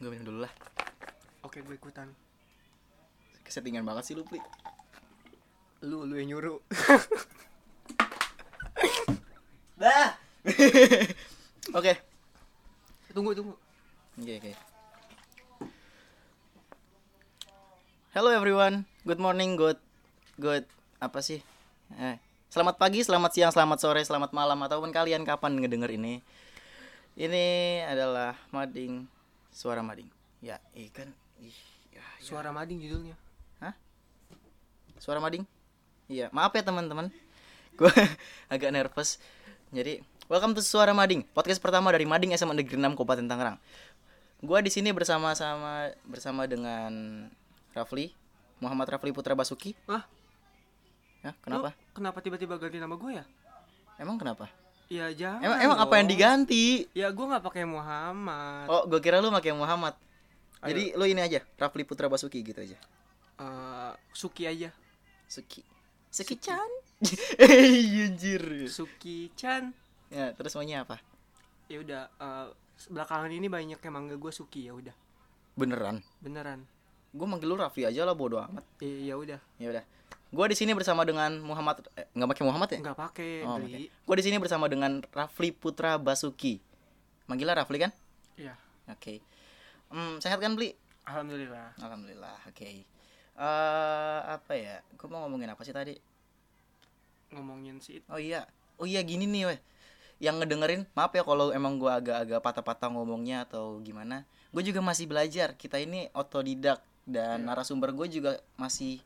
gue minum dulu lah. Oke, gue ikutan. kesettingan banget sih lu Pli. Lu lu yang nyuruh. dah! Oke. Tunggu, tunggu. oke oke. Hello everyone. Good morning good good apa sih? Eh selamat pagi selamat siang selamat sore selamat malam ataupun kalian kapan ngedenger ini. Ini adalah mading suara mading. Ya ikan ih ya, ya. Suara mading judulnya. suara mading? Iya maaf ya teman-teman. Gue agak nervous. Jadi welcome to suara mading podcast pertama dari mading SMA Negeri 6 Kabupaten Tangerang. Gue di sini bersama sama bersama dengan Rafli Muhammad Rafli Putra Basuki. Ah, ya kenapa? Lu kenapa tiba-tiba ganti nama gue ya? emang kenapa Ya jangan. emang emang apa yang diganti Ya gue nggak pakai Muhammad. oh gue kira lu pakai Muhammad Ayo. jadi lu ini aja Rafli Putra Basuki gitu aja Eh, Suki aja. Suki Suki Chan Eh, anjir Suki Chan. ya terus maunya apa Ya udah. eh, belakangan ini banyak yang manggil gue Suki ya udah. beneran Beneran. gue manggil lu Rafli aja lah bodo amat Ya ya udah. ya udah gue di sini bersama dengan Muhammad eh, nggak pakai Muhammad ya? Nggak pakai oh, gue di sini bersama dengan Rafli Putra Basuki. Manggilnya Rafli kan? Iya. oke. Hmm, sehat kan beli Alhamdulillah. alhamdulillah oke. Eh, apa ya? Gue mau ngomongin apa sih tadi? Ngomongin sih. oh iya. Oh iya gini nih weh. Yang ngedengerin maaf ya kalau emang gue agak-agak patah-patah ngomongnya atau gimana. Gue juga masih belajar. Kita ini otodidak dan Iya. narasumber gue juga masih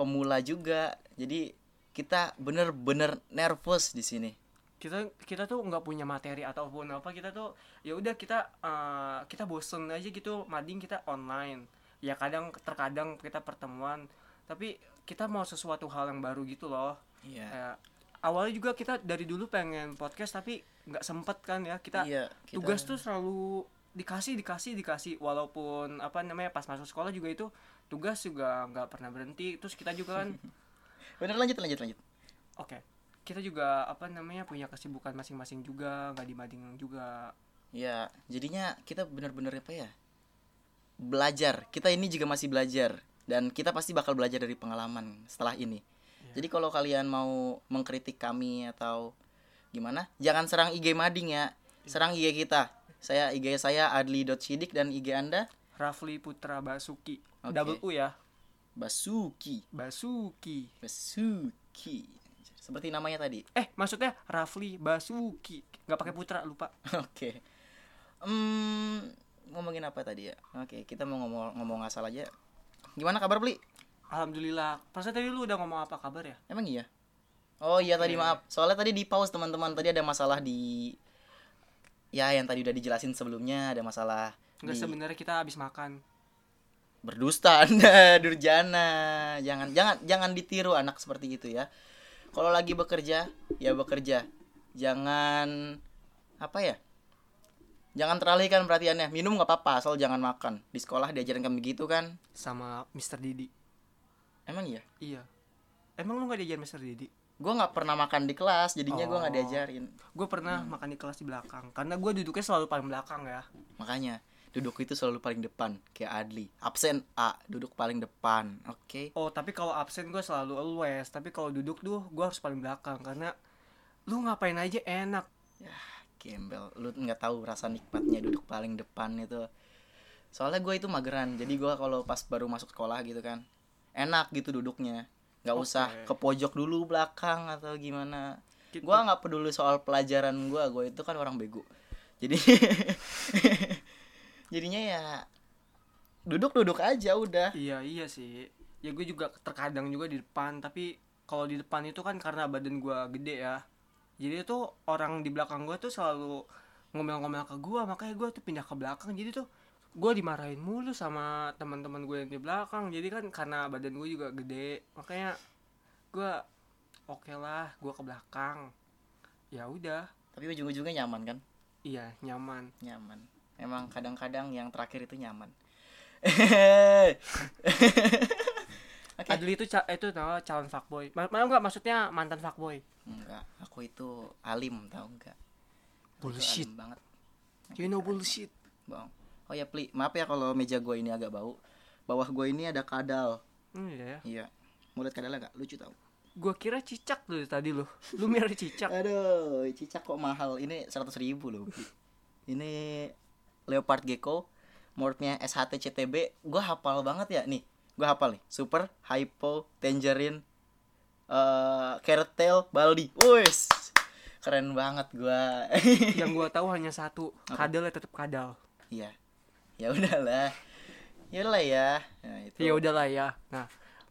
pemula juga. Jadi kita bener-bener nervous di sini. Kita kita tuh nggak punya materi ataupun apa kita tuh ya udah kita eh, kita bosen aja gitu mading kita online. Ya kadang terkadang kita pertemuan tapi kita mau sesuatu hal yang baru gitu loh. Iya. Kayak, awalnya juga kita dari dulu pengen podcast tapi nggak sempet kan ya. Kita iya kita- tugas tuh selalu dikasih dikasih dikasih. Walaupun apa namanya pas masuk sekolah juga itu tugas juga nggak pernah berhenti. Terus kita juga kan bener lanjut lanjut lanjut. Oke, kita juga apa namanya punya kesibukan masing-masing juga, nggak dibanding juga. ya jadinya kita bener-bener apa ya belajar. Kita ini juga masih belajar. Dan kita pasti bakal belajar dari pengalaman setelah ini. Jadi kalau kalian mau mengkritik kami atau gimana jangan serang IG Mading ya. Serang IG kita saya IG saya adli.sidik dan IG anda Rafli Putra Basuki, Oke. double U ya, Basuki Basuki. Basuki seperti namanya tadi Eh, maksudnya Rafli Basuki, nggak pakai Putra lupa. Oke. Hmm, ngomongin apa tadi ya? Oke, kita mau ngomong ngomong asal aja. Gimana kabar, Bli? Alhamdulillah. Pasal tadi lu udah ngomong apa kabar ya? Emang iya? Oh iya tadi Iya. maaf. Soalnya tadi di pause teman-teman. Tadi ada masalah di ya yang tadi udah dijelasin sebelumnya ada masalah Nggak di- sebenarnya kita habis makan. berdusta Anda, durjana. Jangan jangan jangan ditiru anak seperti itu ya. Kalau lagi bekerja, ya bekerja. Jangan apa ya? Jangan teralihkan perhatiannya. Minum nggak apa-apa, asal jangan makan. Di sekolah diajarin kami gitu kan? sama Mr. Didi. Emang iya? Iya. Emang lu nggak diajar Mr. Didi? Gue nggak pernah makan di kelas, jadinya gua nggak Oh. diajarin. Gue pernah makan di kelas di belakang, karena gue duduknya selalu paling belakang ya. Makanya duduk itu selalu paling depan, kayak Adli. Absen A, duduk paling depan. Oke. Oh tapi kalau absen gue selalu always Tapi kalau duduk tuh gue harus paling belakang Karena lu ngapain aja enak Ya, gembel. Lu nggak tahu rasa nikmatnya duduk paling depan itu. Soalnya gue itu mageran. Jadi gua kalau pas baru masuk sekolah gitu kan, enak gitu duduknya. Nggak Oke. usah ke pojok dulu belakang atau gimana. Gitu. Gua nggak peduli soal pelajaran gua. Gue itu kan orang bego. Jadi jadinya ya duduk-duduk aja udah. Iya iya sih Ya gue juga terkadang juga di depan Tapi kalau di depan itu kan karena badan gue gede ya Jadi tuh orang di belakang gue tuh selalu ngomel-ngomel ke gue Makanya gue tuh pindah ke belakang Jadi tuh gue dimarahin mulu sama teman-teman gue yang di belakang Jadi kan karena badan gue juga gede Makanya gue oke lah gue ke belakang ya udah Tapi ujung-ujungnya nyaman kan? iya nyaman Nyaman. Emang kadang-kadang yang terakhir itu nyaman. Oke. Adli itu itu nama calon fuckboy Ma- Mana enggak maksudnya mantan fuckboy Enggak, aku itu alim tau enggak? Bullshit. alim banget. You know bullshit Bang. Oh ya Pli, maaf ya kalau meja gue ini agak bau. Bawah gue ini ada kadal. Hmm, iya ya. Iya. Mau lihat kadalnya gak? Lucu tau. Gua kira cicak tuh tadi lo. Lu mirip cicak. Aduh, cicak kok mahal. Ini 100 ribu loh. Ini leopard gecko, morphnya SHTCTB. Gue hafal banget ya nih. Gue hafal nih. Super, hypo, tangerine, eh carrot tail, baldi. Wes. Keren banget gua. Yang gua tahu hanya satu, kadal ya tetap kadal. Iya. Ya udahlah. Ya udahlah ya. Nah, itu. Ya udahlah ya. Nah,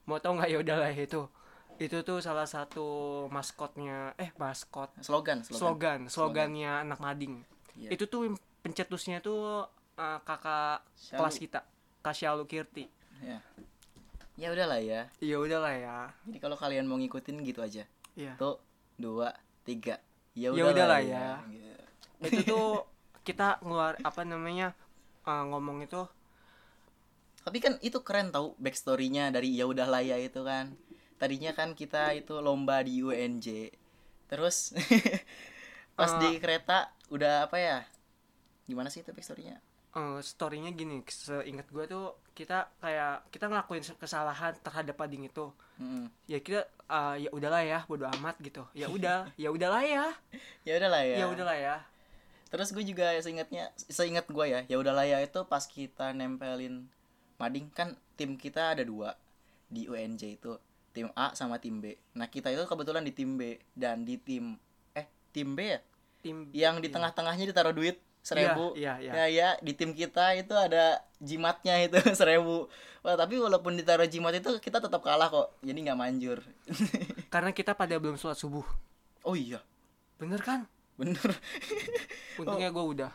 mau tahu nggak ya udahlah itu? Itu tuh salah satu maskotnya eh maskot Slogan, slogan. slogan slogannya anak mading. Iya. Itu tuh pencetusnya tuh eh, kakak Syalu. kelas kita, Kak Syalu Kirti. Ya. Ya udahlah ya. Ya udahlah ya. Jadi kalau kalian mau ngikutin gitu aja. Iya. Satu, dua, tiga. Ya Ya udahlah udahlah ya. Gitu. itu tuh kita ngeluar apa namanya eh, ngomong itu Tapi kan itu keren tau backstorynya dari ya udahlah ya itu kan. Tadinya kan kita itu lomba di UNJ. Terus pas Ah. di kereta udah apa ya? Gimana sih itu backstorynya? eh, storynya gini seingat gue tuh kita kayak kita ngelakuin kesalahan terhadap pading itu Mm-mm. ya kita eh, ya udahlah ya bodo amat gitu ya udah ya udahlah ya Ya udahlah ya. ya udahlah ya Terus gue juga seingatnya, seingat gue ya, ya udahlah ya itu pas kita nempelin mading kan tim kita ada dua di UNJ itu tim A sama tim B. Nah kita itu kebetulan di tim B dan di tim eh tim B ya, tim yang di tengah-tengahnya ditaruh duit seribu. iya, iya. Ya ya di tim kita itu ada jimatnya itu seribu. Wah tapi walaupun ditaruh jimat itu kita tetap kalah kok, jadi nggak manjur. karena kita pada belum sholat subuh oh iya, bener kan bener. untungnya gue udah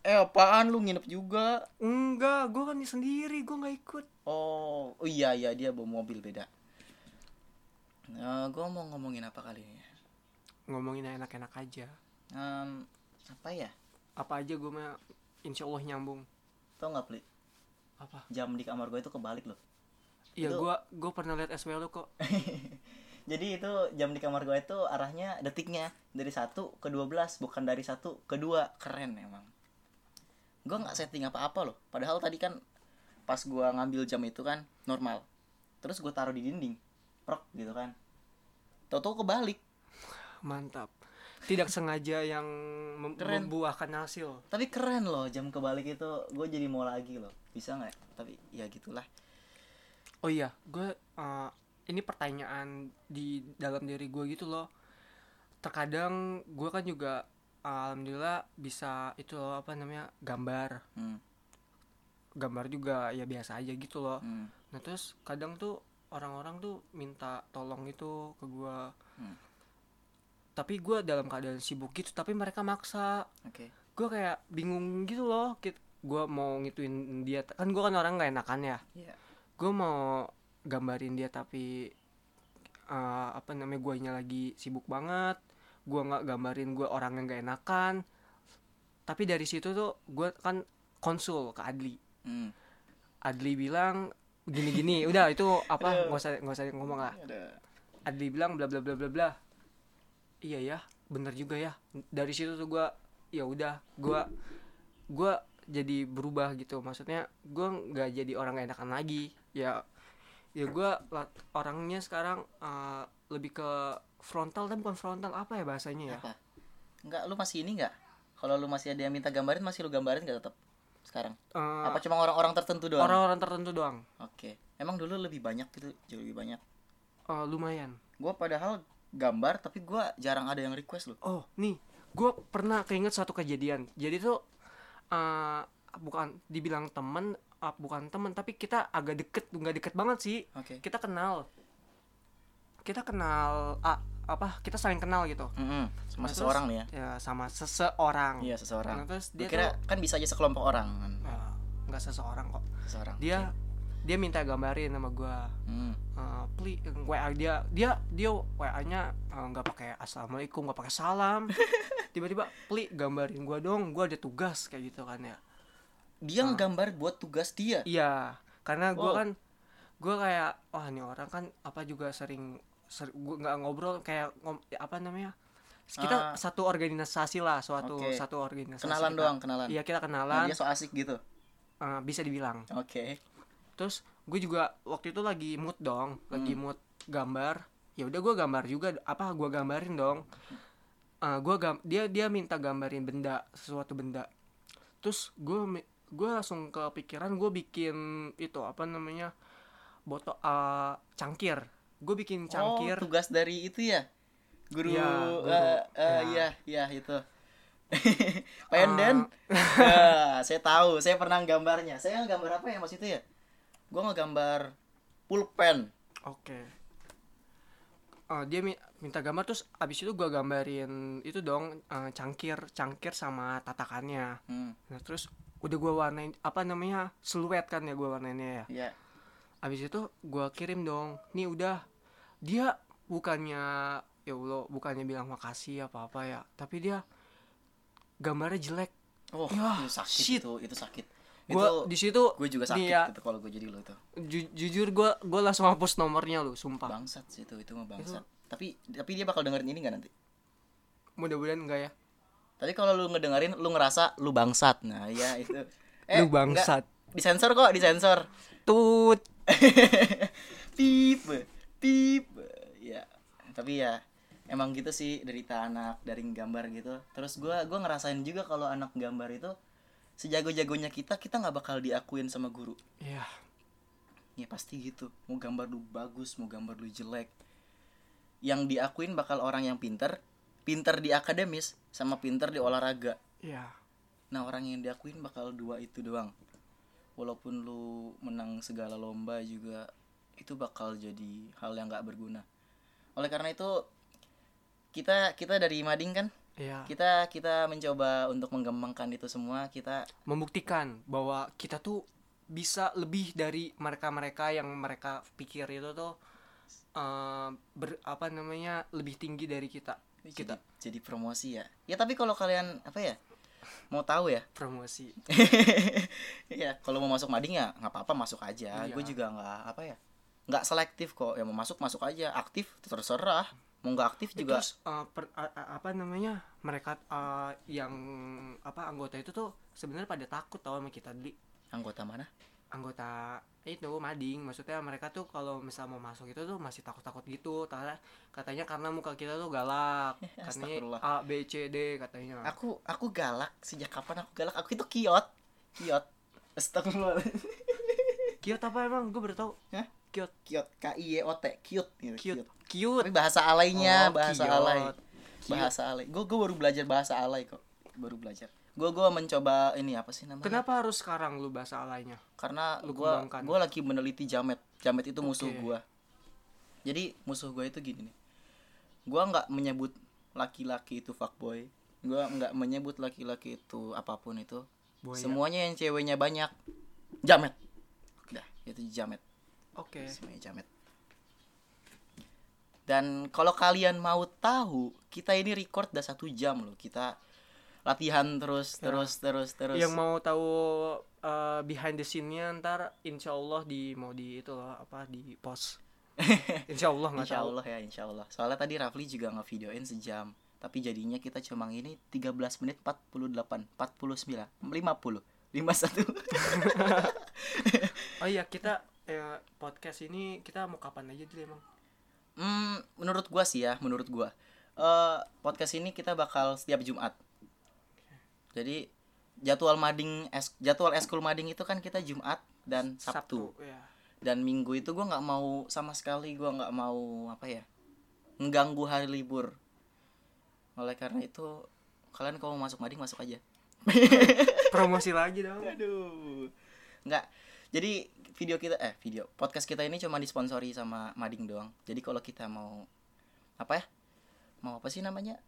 eh apaan lu nginep juga? enggak gue kan sendiri gue nggak ikut Oh, oh iya iya dia bawa mobil beda. Nah, gue mau ngomongin apa kali ini? ya? ngomongin enak-enak aja Em, apa ya? apa aja gue mah insya Allah nyambung Tau nggak Pli? apa Jam di kamar gue itu kebalik loh. iya gue gue pernah lihat SW lu kok Jadi itu jam di kamar gue itu arahnya detiknya dari satu ke 12 bukan dari satu ke dua keren emang. Gue nggak setting apa-apa loh. Padahal tadi kan pas gue ngambil jam itu kan normal. Terus gue taruh di dinding, prok gitu kan. Tahu-tahu kebalik. mantap tidak sengaja yang mem- Keren. membuahkan hasil tapi keren loh jam kebalik itu gue jadi mau lagi loh bisa nggak tapi ya gitulah oh iya gue eh, ini pertanyaan di dalam diri gue gitu loh. Terkadang gue kan juga alhamdulillah bisa itu loh apa namanya gambar. Hmm, gambar juga ya biasa aja gitu loh. Hmm, nah terus kadang tuh orang-orang tuh minta tolong itu ke gue Hmm. tapi gue dalam keadaan sibuk gitu tapi mereka maksa. Oke. Gue kayak bingung gitu loh gue mau ngituin dia. Kan gue kan orang nggak enakan ya. Iya. gue mau gambarin dia tapi eh, apa namanya guanya lagi sibuk banget gue nggak gambarin gue orang yang gak enakan. Tapi dari situ tuh gue kan konsul ke Adli. Hmm. Adli bilang gini-gini udah itu apa nggak usah nggak usah ngomong lah. Adli bilang bla bla bla bla bla. Iya ya bener juga ya. Dari situ tuh gue ya udah gue gue jadi berubah gitu. Maksudnya gue nggak jadi orang enakan lagi. Ya ya gue orangnya sekarang eh, lebih ke frontal tapi bukan frontal apa ya bahasanya ya? Apa? Enggak, lu masih ini nggak? Kalau lu masih ada yang minta gambarin masih lu gambarin nggak tetap sekarang? Eh, apa cuma orang-orang tertentu doang? orang-orang tertentu doang. Oke. Emang dulu lebih banyak gitu? Jauh lebih banyak? Eh, lumayan. Gue padahal gambar tapi gue jarang ada yang request loh Oh, nih, gue pernah keinget suatu kejadian. Jadi tuh eh, bukan dibilang temen, eh, bukan temen, tapi kita agak deket, nggak deket banget sih. oke Kita kenal, kita kenal, ah, apa? Kita saling kenal gitu. Mm-mm. sama Nah, seseorang terus, nih ya Ya, sama seseorang. iya seseorang Nah, terus dia kira tuh kan bisa aja sekelompok orang kan eh, nggak seseorang kok. seseorang Dia dia minta gambarin sama gue. Hmm. Uh, pli WA dia dia dia WA-nya eh, nggak pakai assalamualaikum nggak pakai salam tiba-tiba pli gambarin gua dong gua ada tugas kayak gitu kan ya dia nggambar buat tugas dia iya karena gua Wow. kan gua kayak wah ini orang kan apa juga sering ser, gua nggak ngobrol kayak ngom, apa namanya kita Ah. satu organisasi lah suatu Oke. satu organisasi kenalan kita. doang kenalan iya kita Nah, kenalan dia so asik gitu eh, bisa dibilang oke terus gue juga waktu itu lagi mood dong lagi Hmm. mood gambar ya udah gue gambar juga apa gue gambarin dong Eh, gua gam dia dia minta gambarin benda sesuatu benda terus gue gue langsung kepikiran gue bikin itu apa namanya botol eh, cangkir. Gue bikin cangkir. oh tugas dari itu ya? Guru Iya, guru. eh, eh, Ya. iya iya itu. Penden Ya, saya tahu saya pernah gambarnya. Saya gambar apa ya mas itu ya? Gua ngegambar pulpen. Oke. Eh, dia mi- minta gambar terus abis itu gua gambarin itu dong eh, cangkir cangkir sama tatakannya. hmm, Nah terus udah gua warnain apa namanya siluet kan ya gua warnainnya ya. ya Abis itu gua kirim dong. Nih udah dia bukannya ya Allah bukannya bilang makasih apa apa ya tapi dia gambarnya jelek. oh Ya, itu sakit shit. itu itu sakit Gua itu di situ gue juga sakit ya, gitu kalau gue jadi lo itu ju- jujur gua gua langsung hapus nomornya lu sumpah. bangsat sih itu itu mah bangsat tapi tapi dia bakal dengerin ini nggak nanti Mudah-mudahan enggak ya. Tapi kalau lu ngedengerin lu ngerasa lu bangsat. Nah ya itu. Lu enggak. bangsat. disensor kok disensor. Tut. pip pip. Ya tapi ya emang gitu sih derita anak dari gambar gitu. Terus gua gua ngerasain juga kalau anak gambar itu sejago-jagonya kita kita nggak bakal diakuin sama guru. Iya. ya pasti gitu. Mau gambar lu bagus mau gambar lu jelek. Yang diakuin bakal orang yang pinter pinter di akademis sama pinter di olahraga Iya. Nah orang yang diakuin bakal dua itu doang Walaupun lu menang segala lomba juga Itu bakal jadi hal yang gak berguna Oleh karena itu Kita kita dari Mading kan Iya. Kita kita mencoba untuk mengembangkan itu semua Kita Membuktikan bahwa kita tuh bisa lebih dari mereka-mereka yang mereka pikir itu tuh eh, ber apa namanya lebih tinggi dari kita. Kita Kita. jadi promosi ya. Ya tapi kalau kalian apa ya Mau tahu ya. Promosi. ya kalau mau masuk mading ya nggak apa-apa masuk aja. Iya. gue juga nggak apa ya nggak selektif kok. Ya mau masuk masuk aja. Aktif terserah. Mau nggak aktif juga Terus eh, per- a- apa namanya mereka eh, yang apa anggota itu tuh sebenarnya pada takut tau sama kita di anggota mana anggota itu mading. Maksudnya mereka tuh kalau misal mau masuk itu tuh masih takut-takut gitu. Katanya katanya karena muka kita tuh galak. Katanya. A B C D katanya. Aku aku galak. Sejak kapan aku galak? Aku itu kiot. Kiot. Astagfirullah. Kiot apa emang? Gue baru tau Hah? Kiot. Kiot. K i y o t. Cute gitu. Cute tapi bahasa alaynya Oh, bahasa kiot. alay Cute. bahasa alay gue gue baru belajar bahasa alay kok. Baru belajar gue gue mencoba ini apa sih namanya? Kenapa harus sekarang lu bahasa alaynya? karena Lu gua kembangkan. gua lagi meneliti jamet. Jamet itu musuh Oke. gua. Jadi musuh gua itu gini nih. Gua nggak menyebut laki-laki itu fuckboy. Gua nggak menyebut laki-laki itu apa pun itu. Buaya. semuanya yang ceweknya banyak. Jamet. Dah itu jamet. Oke. Semuanya jamet. Dan kalau kalian mau tahu kita ini record udah satu jam loh. Kita latihan terus Ya. terus terus terus. Yang mau tahu uh, behind the scene-nya ntar insya Allah di mau di itu loh, apa di post. Insya Allah nggak Insya tahu. Allah ya Insya Allah. Soalnya tadi Rafli juga ngevideoin sejam. Tapi jadinya kita cuma ini 13 menit 48 49 50 51 Oh iya kita eh, podcast ini kita mau kapan aja dulu emang? Hmm, Menurut gua sih ya Menurut gua. Eh Podcast ini kita bakal setiap Jumat Jadi Jadwal mading es, jadwal eskul mading itu kan kita Jumat dan Sabtu, ya. dan Minggu itu gua nggak mau sama sekali gua nggak mau apa ya mengganggu hari libur oleh karena itu kalian kalau mau masuk mading masuk aja Promosi lagi dong Aduh. Enggak. Jadi video kita eh video podcast kita ini cuma disponsori sama Mading doang. Jadi kalau kita mau apa ya? Mau apa sih namanya?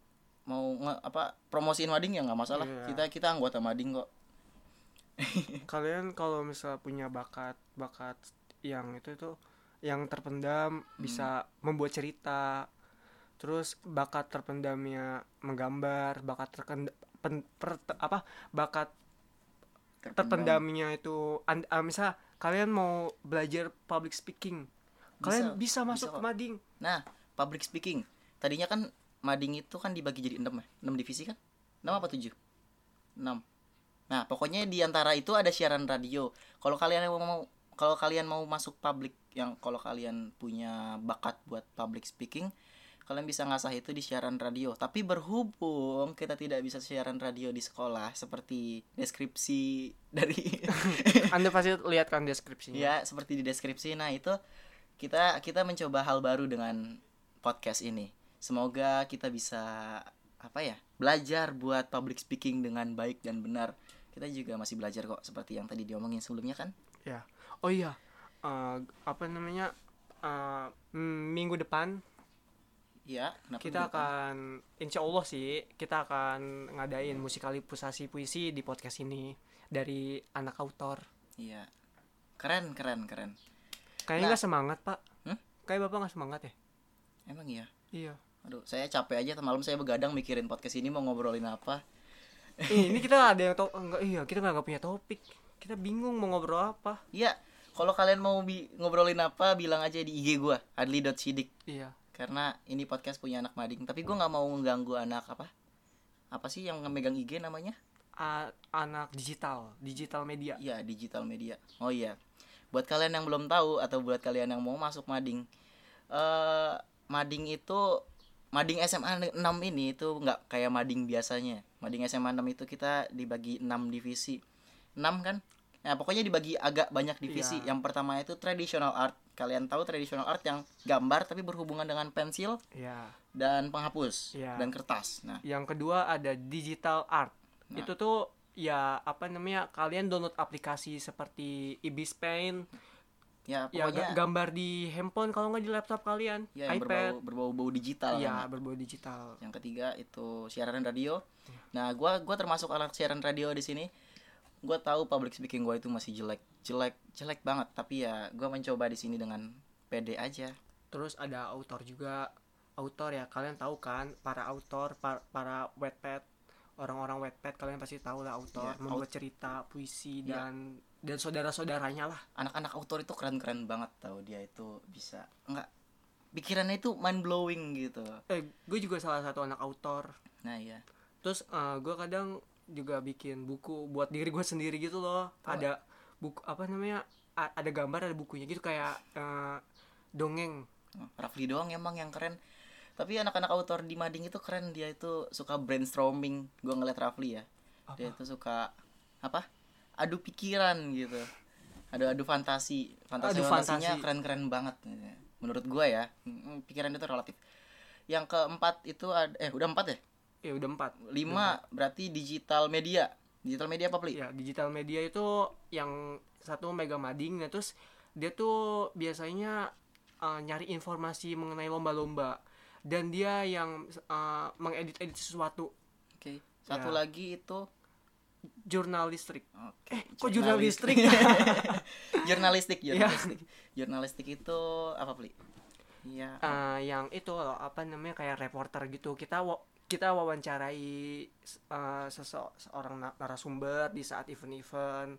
Mau nge, apa promosiin Mading ya nggak masalah. Iya. Kita kita anggota Mading kok. Kalian kalau misal punya bakat bakat yang itu tuh yang terpendam bisa membuat cerita terus bakat terpendamnya menggambar bakat terkendam apa bakat terpendamnya itu an, ah, misal kalian mau belajar public speaking kalian Bisa, bisa, bisa masuk ke mading Nah, public speaking. Tadinya kan Mading itu kan dibagi jadi 6 ya. 6 divisi kan? 6 apa 7? 6. 6 Nah, pokoknya di antara itu ada siaran radio. Kalau kalian mau mau kalau kalian mau masuk public yang kalau kalian punya bakat buat public speaking, kalian bisa ngasah itu di siaran radio. Tapi berhubung kita tidak bisa siaran radio di sekolah seperti deskripsi dari anda pasti lihat kan deskripsinya ya seperti di deskripsi. Nah, itu kita kita mencoba hal baru dengan podcast ini. Semoga kita bisa apa ya? belajar buat public speaking dengan baik dan benar. Kita juga masih belajar kok seperti yang tadi diomongin sebelumnya kan? ya oh iya Eh, apa namanya mm, minggu depan kenapa kita akan insya Allah sih kita akan ngadain musikalisasi puisi di podcast ini dari anak autor Iya. Keren, keren, keren. kayaknya Nah. nggak semangat pak Hmm? kayak bapak nggak semangat ya Emang iya. iya Aduh, saya capek aja malam saya begadang mikirin podcast ini mau ngobrolin apa. Ini kita ada yang to enggak iya kita nggak punya topik kita bingung mau ngobrol apa Iya, kalau kalian mau bi- ngobrolin apa bilang aja di IG gua, adli.sidik. iya Karena ini podcast punya anak mading, tapi gua nggak mau mengganggu anak apa? Apa sih yang megang IG namanya? A- anak digital digital media Iya, digital media. Oh iya. Buat kalian yang belum tahu atau buat kalian yang mau masuk mading, eh mading itu mading SMA 6 ini itu nggak kayak mading biasanya. Mading SMA 6 itu kita dibagi 6 divisi. 6 kan? Nah, pokoknya dibagi agak banyak divisi. Iya. Yang pertama itu traditional art. Kalian tahu traditional art yang gambar tapi berhubungan dengan pensil ya dan penghapus Iya. dan kertas. Nah, yang kedua ada digital art Nah. itu tuh ya apa namanya kalian download aplikasi seperti Ibis Paint ya ya pokoknya ga- gambar di handphone kalau nggak di laptop kalian ya yang iPad. berbau berbau digital. ya kan. berbau digital. Yang ketiga itu siaran radio. Nah gua gua termasuk anak siaran radio di sini. Gua tahu public speaking gua itu masih jelek jelek jelek banget. Tapi ya gua mencoba di sini dengan pede aja. Terus ada autor juga. Autor ya kalian tahu kan para autor para, para wetpad orang-orang wetpad kalian pasti tahu lah autor. Ya, membuat cerita puisi Ya. dan dan saudara-saudaranya lah. Anak-anak autor itu keren-keren banget tahu dia itu bisa enggak pikirannya itu mind blowing gitu. Eh gue juga salah satu anak autor. Nah ya terus gue kadang juga bikin buku buat diri gue sendiri gitu loh. Ada buku apa namanya a- ada gambar ada bukunya gitu kayak eh, dongeng. Rafli doang emang yang keren. Tapi anak-anak autor di Mading itu keren dia itu suka brainstorming. Gua ngeliat Rafli ya. Dia itu suka apa adu pikiran gitu. Adu adu fantasi. Fantasi Adu fantasinya fantasi. keren-keren banget menurut gua ya Mm, pikiran itu relatif. Yang keempat itu ada eh udah empat ya? Ya udah empat. Lima berarti digital media. Digital media apa pli? Ya digital media itu yang satu mega mading nah terus dia tuh biasanya eh, nyari informasi mengenai lomba-lomba. Dan dia yang eh, mengedit-edit sesuatu. Oke satu Ya. lagi itu jurnalistik oke eh kok jurnalistik jurnalistik Iya. jurnalistik jurnalistik itu apa pli Iya. Eh, yang itu loh apa namanya kayak reporter gitu kita wa- kita wawancarai eh, sese- seorang na- narasumber di saat event-event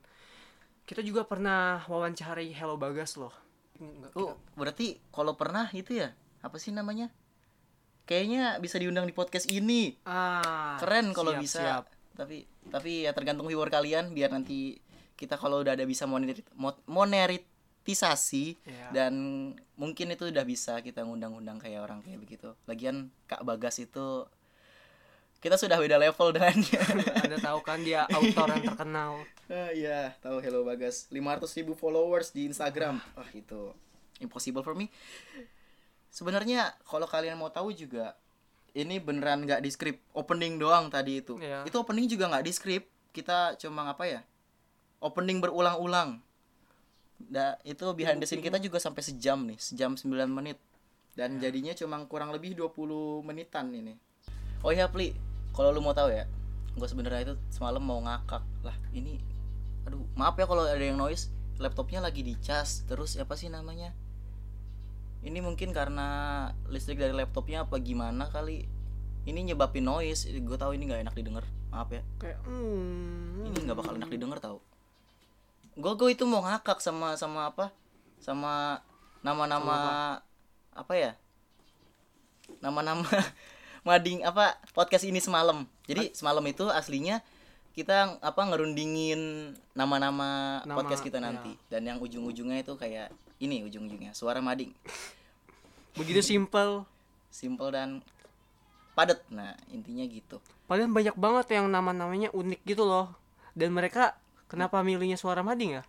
kita juga pernah wawancarai Hello Bagas loh Enggak, Oh, berarti kalau pernah itu ya apa sih namanya? Kayaknya bisa diundang di podcast ini. ah Keren kalau bisa. siap. Tapi tapi ya tergantung viewer kalian biar nanti kita kalau udah ada bisa monetisasi Iya. dan mungkin itu udah bisa kita ngundang-undang kayak orang kayak begitu. Lagian Kak Bagas itu kita sudah beda level dengannya. anda tahu kan dia autor yang terkenal Ah, iya, tahu Hello Bagas. 500 ribu followers di Instagram. Wah, itu impossible for me. Sebenarnya kalau kalian mau tahu juga ini beneran nggak di script opening doang tadi itu. Iya. Itu opening juga nggak di script. Kita cuma apa ya? Opening berulang-ulang. Da, itu behind the scene kita juga sampai sejam nih, sejam 9 menit. Dan jadinya cuma kurang lebih 20 menitan ini. Oh iya, Pli. Kalau lu mau tahu ya, gue sebenarnya itu semalam mau ngakak. Lah, ini aduh, maaf ya kalau ada yang noise. Laptopnya lagi dicas, terus apa sih namanya? Ini mungkin karena listrik dari laptopnya apa gimana kali. Ini nyebabin noise. Gue tahu ini nggak enak didengar. Maaf ya. Kayak hmm, ini nggak bakal enak didengar tau gue gue itu mau ngakak sama sama apa? Sama nama-nama apa ya? Nama-nama mading apa podcast ini semalam. Jadi semalam itu aslinya kita apa ngerundingin nama-nama Nama, podcast kita nanti. dan yang ujung-ujungnya itu kayak ini ujung-ujungnya suara mading. Begitu simple simple dan padat. Nah intinya gitu. Padahal banyak banget yang nama-namanya unik gitu loh. Dan mereka kenapa milihnya suara mading ya?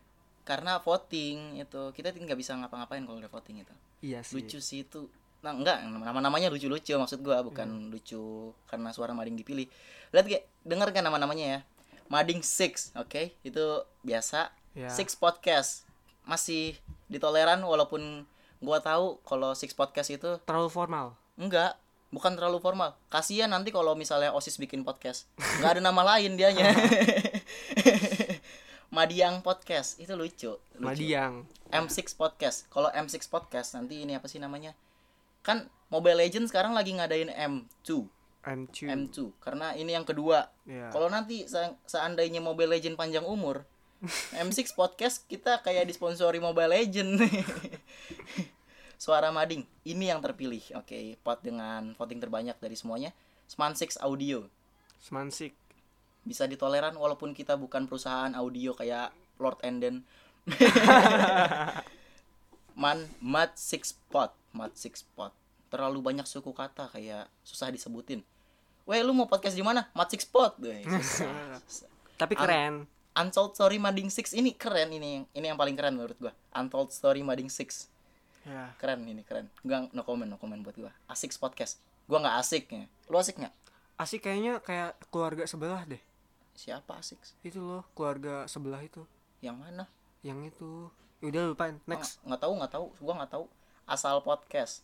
Karena voting itu. Kita nggak bisa ngapa-ngapain kalau udah voting itu. Iya lucu sih itu. Nah enggak. Nama-namanya lucu-lucu maksud gua bukan lucu karena suara mading dipilih. Lihat kayak denger kan nama-namanya ya? Mading six oke? Itu biasa. Ya. six podcast. Masih ditoleran walaupun gua tahu kalau six podcast itu terlalu formal enggak bukan terlalu formal kasihan nanti kalau misalnya osis bikin podcast nggak ada nama lain dianya Madiang podcast itu lucu, lucu. Madiang M6 podcast. Kalau M6 podcast nanti ini apa sih namanya? Kan Mobile Legends sekarang lagi ngadain M2, M2 M2 karena ini yang kedua. ya Kalau nanti se- seandainya Mobile Legend panjang umur, M6 podcast kita kayak disponsori Mobile Legend. Suara Mading, ini yang terpilih. Oke, pot dengan voting terbanyak dari semuanya. Sman6 Audio Smansik bisa ditoleran walaupun kita bukan perusahaan audio kayak Lord Enden. Man, Mat Six Pot, Mat Six Pot. Terlalu banyak suku kata kayak susah disebutin. Weh, lu mau podcast di mana? Mat Six Pot. Weh, susah. susah. tapi keren Untold Story Mading Six ini keren ini yang ini yang paling keren menurut gua. Untold Story Mading Six ya keren ini keren. Gua no comment no comment buat gua. Asik podcast. Gua nggak asik ya. Lu asik nggak? asik kayaknya kayak keluarga sebelah deh Siapa asik? itu loh keluarga sebelah itu Yang mana? yang itu Ya udah lupain next nggak tahu nggak tahu gua nggak tahu asal podcast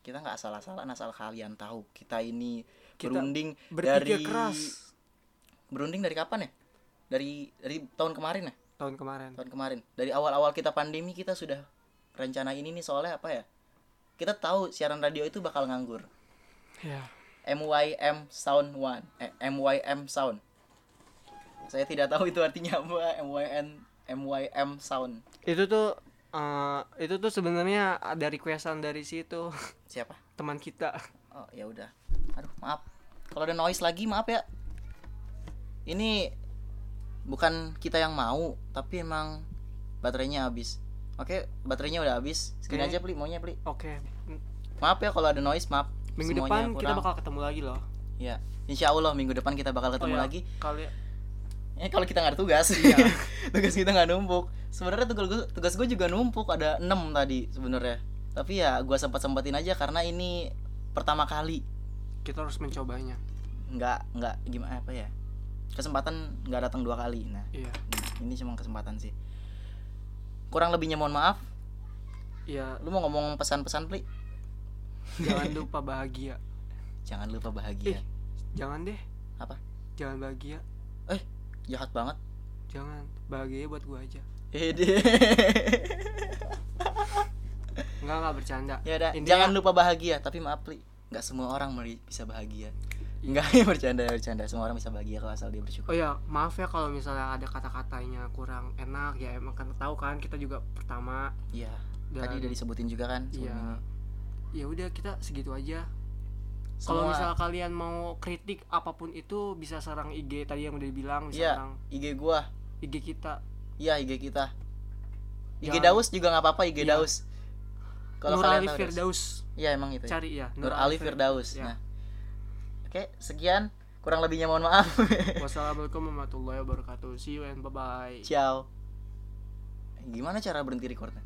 kita nggak asal-asalan asal kalian tahu kita ini Kita berunding dari keras berunding dari kapan ya dari dari tahun kemarin ya? Tahun kemarin. Tahun kemarin. Dari awal-awal kita pandemi kita sudah rencana ini nih soalnya apa ya? Kita tahu siaran radio itu bakal nganggur. Ya MYM Sound One. Eh, MYM Sound. Saya tidak tahu itu artinya apa. MYN MYM Sound. Itu tuh eh, itu tuh sebenarnya ada requestan dari situ. Siapa? Teman kita. Oh ya udah. Aduh maaf. Kalau ada noise lagi maaf ya. Ini bukan kita yang mau, tapi emang baterainya habis. Oke, baterainya udah habis. Segini Oke. aja Pli, maunya Pli. oke Maaf ya kalau ada noise, maaf. minggu Semuanya depan kita kurang. bakal ketemu lagi loh Ya, insya Allah minggu depan kita bakal ketemu Oh ya, lagi. kali Eh kalau kita nggak ada tugas, Iya. tugas kita nggak numpuk. Sebenarnya tugas gue, tugas gue juga numpuk ada 6 tadi sebenarnya. Tapi ya gue sempat sempatin aja karena ini pertama kali kita harus mencobanya nggak nggak gimana apa ya kesempatan nggak datang dua kali. Nah iya. ini cuma kesempatan sih. Kurang lebihnya mohon maaf. Iya. Lu mau ngomong pesan-pesan pli? Jangan lupa bahagia. Jangan lupa bahagia. Eh. jangan deh. Apa? Jangan bahagia. Eh jahat banget. Jangan. Bahagia buat gua aja. Eh deh. nggak nggak bercanda. Ya udah jangan lupa bahagia. Tapi maaf pli nggak semua orang bisa bahagia Enggak ya bercanda bercanda semua orang bisa bahagia kalau asal dia bersyukur Oh ya, maaf ya kalau misalnya ada kata-katanya kurang enak ya emang kan tahu kan kita juga pertama iya Dan- tadi udah disebutin juga kan Iya. ya udah kita segitu aja. Kalau misalnya kalian mau kritik apa pun itu bisa serang IG tadi yang udah dibilang bisa iya serang IG gua IG kita. iya IG kita IG Jangan- Daus juga nggak apa-apa IG Iya. Daus Nur kalian. Firdaus Iya emang itu. ya. cari ya. Nur Ali Firdaus. Ya. Nah. Oke, sekian. Kurang lebihnya mohon maaf. Wassalamualaikum warahmatullahi wabarakatuh. See you and bye bye. Ciao. Gimana cara berhenti recordnya?